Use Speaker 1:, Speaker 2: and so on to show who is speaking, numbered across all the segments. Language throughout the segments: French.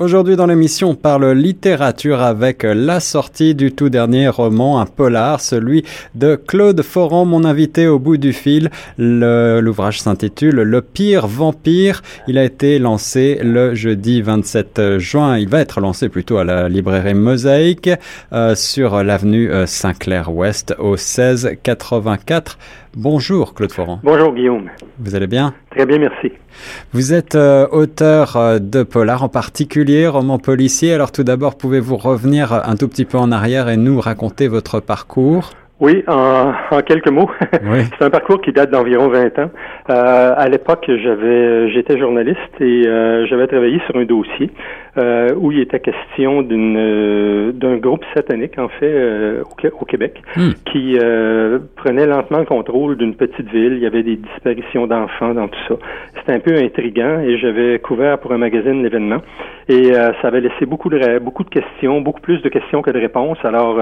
Speaker 1: Aujourd'hui dans l'émission, on parle littérature avec la sortie du tout dernier roman, un polar, celui de Claude Foran, mon invité au bout du fil. L'ouvrage s'intitule Le pire vampire. Il a été lancé le jeudi 27 juin. Il va être lancé plutôt à la librairie Mosaïque euh, sur l'avenue euh, Saint-Clair-Ouest au 1684. Bonjour Claude Foran.
Speaker 2: Bonjour Guillaume.
Speaker 1: Vous allez bien?
Speaker 2: Très bien, merci.
Speaker 1: Vous êtes euh, auteur euh, de polar en particulier, roman policier. Alors tout d'abord, pouvez-vous revenir un tout petit peu en arrière et nous raconter votre parcours?
Speaker 2: Oui, en, quelques mots. c'est un parcours qui date d'environ 20 ans. Euh, à l'époque, j'avais, j'étais journaliste et j'avais travaillé sur un dossier euh, où il était question d'une euh, d'un groupe satanique en fait euh, au, Québec hmm. qui prenait lentement le contrôle d'une petite ville. Il y avait des disparitions d'enfants dans tout ça. C'était un peu intriguant et j'avais couvert pour un magazine l'événement et ça avait laissé beaucoup de beaucoup de questions, beaucoup plus de questions que de réponses. Alors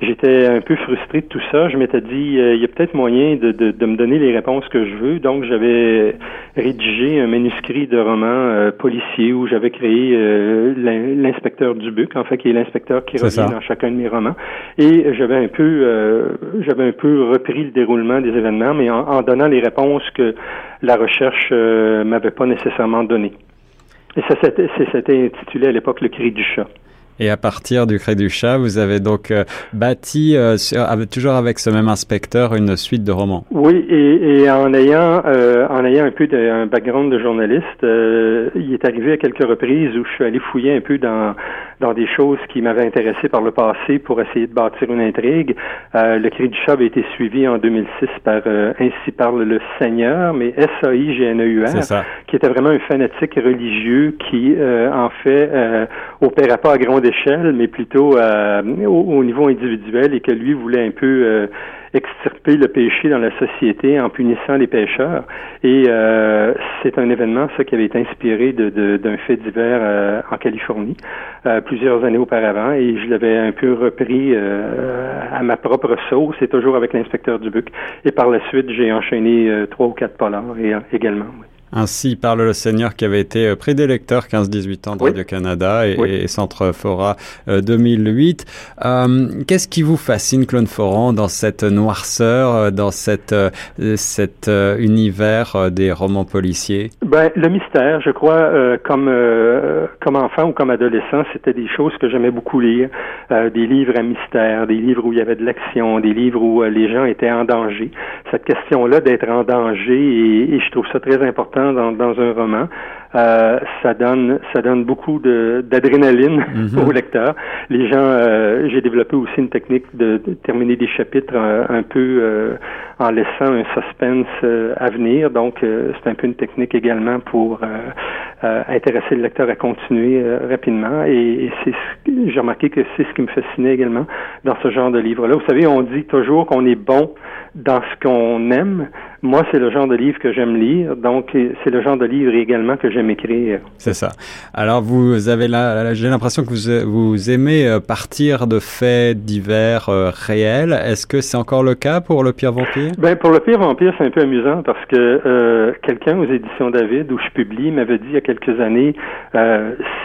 Speaker 2: j'étais un peu frustré de tout ça. Je m'étais dit il y a peut-être moyen de, de, de, me donner les réponses que je veux. Donc j'avais rédigé un manuscrit de roman policier où j'avais créé euh, l'inspecteur Dubuc, en fait, qui est l'inspecteur qui revient dans chacun de mes romans. Et j'avais un peu, euh, j'avais un peu repris le déroulement des événements, mais en, donnant les réponses que la recherche euh, m'avait pas nécessairement données. Et ça, c'était intitulé à l'époque Le cri du chat.
Speaker 1: Et à partir du Cri du Chat, vous avez donc euh, bâti, euh, toujours avec ce même inspecteur, une suite de romans.
Speaker 2: Oui, et, et en ayant euh, en ayant un peu de, un background de journaliste, il est arrivé à quelques reprises où je suis allé fouiller un peu dans dans des choses qui m'avaient intéressé par le passé pour essayer de bâtir une intrigue. le Cri du Chat a été suivi en 2006 par Ainsi parle le Seigneur, mais S-A-I-G-N-E-U-R, qui était vraiment un fanatique religieux qui, en fait, opérait pas à grande mais plutôt euh, au, niveau individuel et que lui voulait un peu euh, extirper le péché dans la société en punissant les pécheurs. Et euh, c'est un événement, ça, qui avait été inspiré d'un fait divers en Californie plusieurs années auparavant et je l'avais un peu repris à ma propre sauce et toujours avec l'inspecteur Dubuc. Et par la suite, j'ai enchaîné trois ou quatre polars également.
Speaker 1: Ainsi parle le Seigneur qui avait été euh, prédélecteur 15-18 ans de Radio-Canada et, Centre Fora 2008. Euh, euh, qu'est-ce qui vous fascine, Clone Foran, dans cette noirceur, dans cette, cet univers des romans policiers?
Speaker 2: Ben, le mystère, je crois, comme, comme enfant ou comme adolescent, c'était des choses que j'aimais beaucoup lire. des livres à mystère, des livres où il y avait de l'action, des livres où les gens étaient en danger. Cette question-là d'être en danger, et je trouve ça très important dans, un roman. Euh, ça donne ça donne beaucoup d'adrénaline mhm. au lecteur. Les gens, euh, j'ai développé aussi une technique de, terminer des chapitres euh, un, peu en laissant un suspense à venir. Donc c'est un peu une technique également pour intéresser le lecteur à continuer rapidement. Et, c'est j'ai remarqué que c'est ce qui me fascinait également dans ce genre de livre-là. Vous savez, on dit toujours qu'on est bon dans ce qu'on aime. Moi, c'est le genre de livre que j'aime lire, donc c'est le genre de livre également que j'aime écrire.
Speaker 1: C'est ça. Alors, vous avez là, j'ai l'impression que vous, vous aimez euh, partir de faits divers euh, réels. Est-ce que c'est encore le cas pour Le Pire Vampire?
Speaker 2: Ben, pour Le Pire Vampire, c'est un peu amusant parce que euh, quelqu'un aux éditions David, où je publie, m'avait dit il y a quelques années,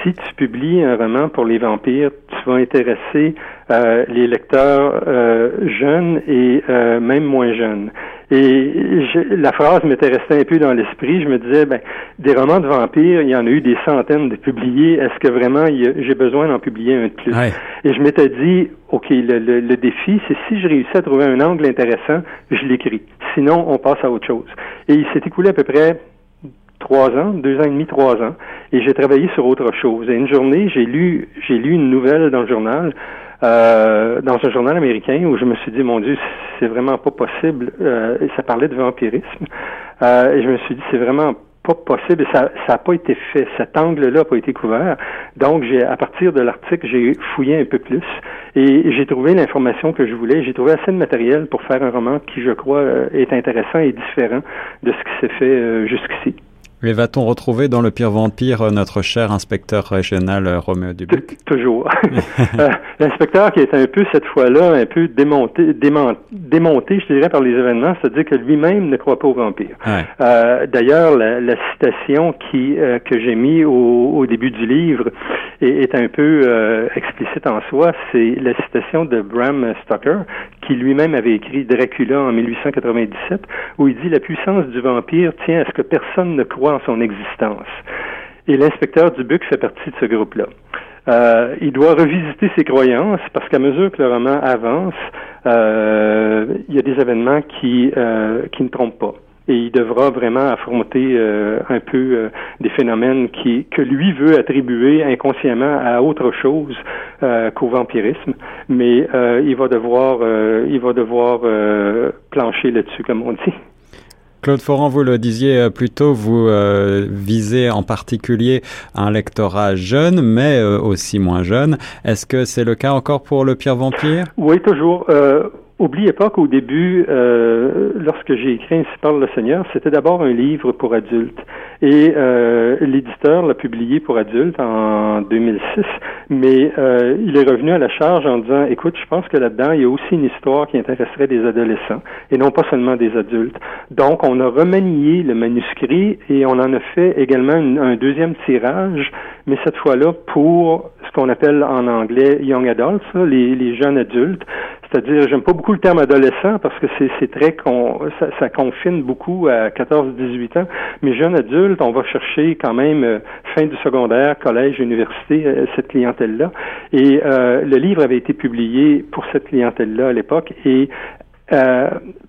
Speaker 2: si tu publies un roman pour les vampires, tu vas intéresser les lecteurs jeunes et même moins jeunes. Et la phrase m'était restée un peu dans l'esprit. Je me disais, ben, des romans de vampires, il y en a eu des centaines de publiés. Est-ce que vraiment j'ai besoin d'en publier un de plus? Et je m'étais dit, OK, le, défi, c'est si je réussis à trouver un angle intéressant, je l'écris. Sinon, on passe à autre chose. Et il s'est écoulé à peu près trois ans, deux ans et demi, trois ans, et j'ai travaillé sur autre chose. Et une journée, j'ai lu, j'ai lu une nouvelle dans le journal euh, dans un journal américain où je me suis dit, mon Dieu, c'est vraiment pas possible. Euh, et ça parlait de vampirisme. Euh, et je me suis dit, c'est vraiment pas possible. Ça n'a pas été fait. Cet angle-là n'a pas été couvert. Donc, j'ai à partir de l'article, j'ai fouillé un peu plus et j'ai trouvé l'information que je voulais. J'ai trouvé assez de matériel pour faire un roman qui, je crois, est intéressant et différent de ce qui s'est fait jusqu'ici.
Speaker 1: Mais va-t-on retrouver dans le pire vampire euh, notre cher inspecteur régional euh, Roméo Dubuc?
Speaker 2: Toujours. Euh, l'inspecteur qui est un peu cette fois-là, un peu démonté, démonté, je dirais, par les événements, c'est-à-dire que lui-même ne croit pas aux vampires. D'ailleurs, la, citation qui que j'ai mis au, début du livre est, un peu explicite en soi. C'est la citation de Bram Stoker, qui lui-même avait écrit Dracula en 1897, où il dit la puissance du vampire tient à ce que personne ne croit en son existence. Et l'inspecteur Dubuc fait partie de ce groupe-là. Euh, il doit revisiter ses croyances parce qu'à mesure que le roman avance, euh, il y a des événements qui, euh, qui ne trompent pas. Et il devra vraiment affronter un peu des phénomènes qui, que lui veut attribuer inconsciemment à autre chose qu'au vampirisme. Mais il va devoir, il va devoir plancher là-dessus, comme on dit.
Speaker 1: Claude Forand, vous le disiez euh, plus tôt, vous euh, visez en particulier un lectorat jeune, mais euh, aussi moins jeune. Est-ce que c'est le cas encore pour le Pire Vampire?
Speaker 2: Oui, toujours. Oubliez pas qu'au début, lorsque j'ai écrit Ainsi parle le Seigneur, c'était d'abord un livre pour adultes. Et euh, l'éditeur l'a publié pour adultes en 2006, mais euh, il est revenu à la charge en disant, écoute, je pense que là-dedans, il y a aussi une histoire qui intéresserait des adolescents et non pas seulement des adultes. Donc, on a remanié le manuscrit et on en a fait également un deuxième tirage, mais cette fois-là pour ce qu'on appelle en anglais young adults, les, jeunes adultes. C'est-à-dire, j'aime pas beaucoup le terme adolescent parce que c'est très ça, ça, confine beaucoup à 14-18 ans. Mais jeunes adultes, on va chercher quand même euh, fin du secondaire, collège, université, euh, cette clientèle-là. Et euh, le livre avait été publié pour cette clientèle-là à l'époque. Et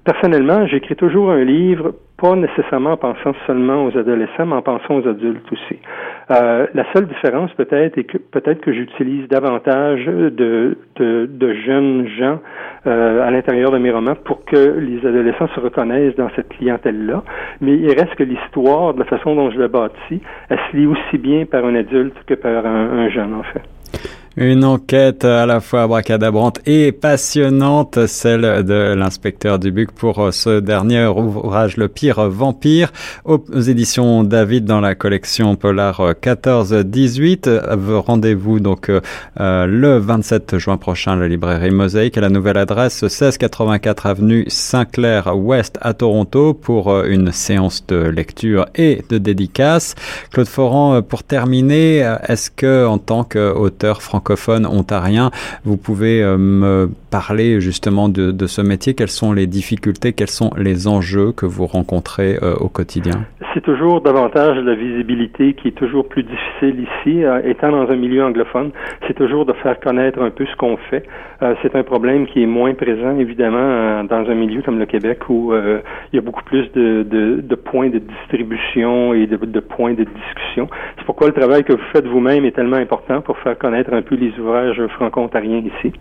Speaker 2: personnellement, j'écris toujours un livre pas nécessairement en pensant seulement aux adolescents, mais en pensant aux adultes aussi. Euh, la seule différence peut-être est que peut-être que j'utilise davantage de, de, de, jeunes gens euh, à l'intérieur de mes romans pour que les adolescents se reconnaissent dans cette clientèle-là. Mais il reste que l'histoire, de la façon dont je l'ai bâtie, elle se lit aussi bien par un adulte que par un, un jeune en fait.
Speaker 1: Une enquête à la fois abracadabrante et passionnante, celle de l'inspecteur Dubuc pour ce dernier ouvrage, Le Pire Vampire, aux éditions David dans la collection Polar 14-18. Rendez-vous donc euh, le 27 juin prochain à la librairie Mosaïque à la nouvelle adresse 1684 avenue Saint-Clair-Ouest à Toronto pour euh, une séance de lecture et de dédicace. Claude Forand, euh, pour terminer, est-ce que en tant qu'auteur francophone francophone ontarien. Vous pouvez euh, me parler justement de, ce métier. Quelles sont les difficultés, quels sont les enjeux que vous rencontrez euh, au quotidien?
Speaker 2: C'est toujours davantage la visibilité qui est toujours plus difficile ici. Euh, étant dans un milieu anglophone, c'est toujours de faire connaître un peu ce qu'on fait. c'est un problème qui est moins présent, évidemment, dans un milieu comme le Québec où il y a beaucoup plus de, de, points de distribution et de points de discussion. C'est pourquoi le travail que vous faites vous-même est tellement important pour faire connaître un peu les ouvrages franco-ontariens ici.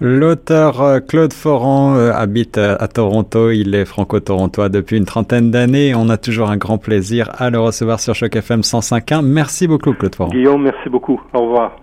Speaker 1: L'auteur euh, Claude Forand euh, habite à Toronto. Il est franco-torontois depuis une trentaine d'années. On a toujours un grand plaisir à le recevoir sur Choc FM 105.1. Merci beaucoup, Claude Forand.
Speaker 2: Guillaume, merci beaucoup. Au revoir.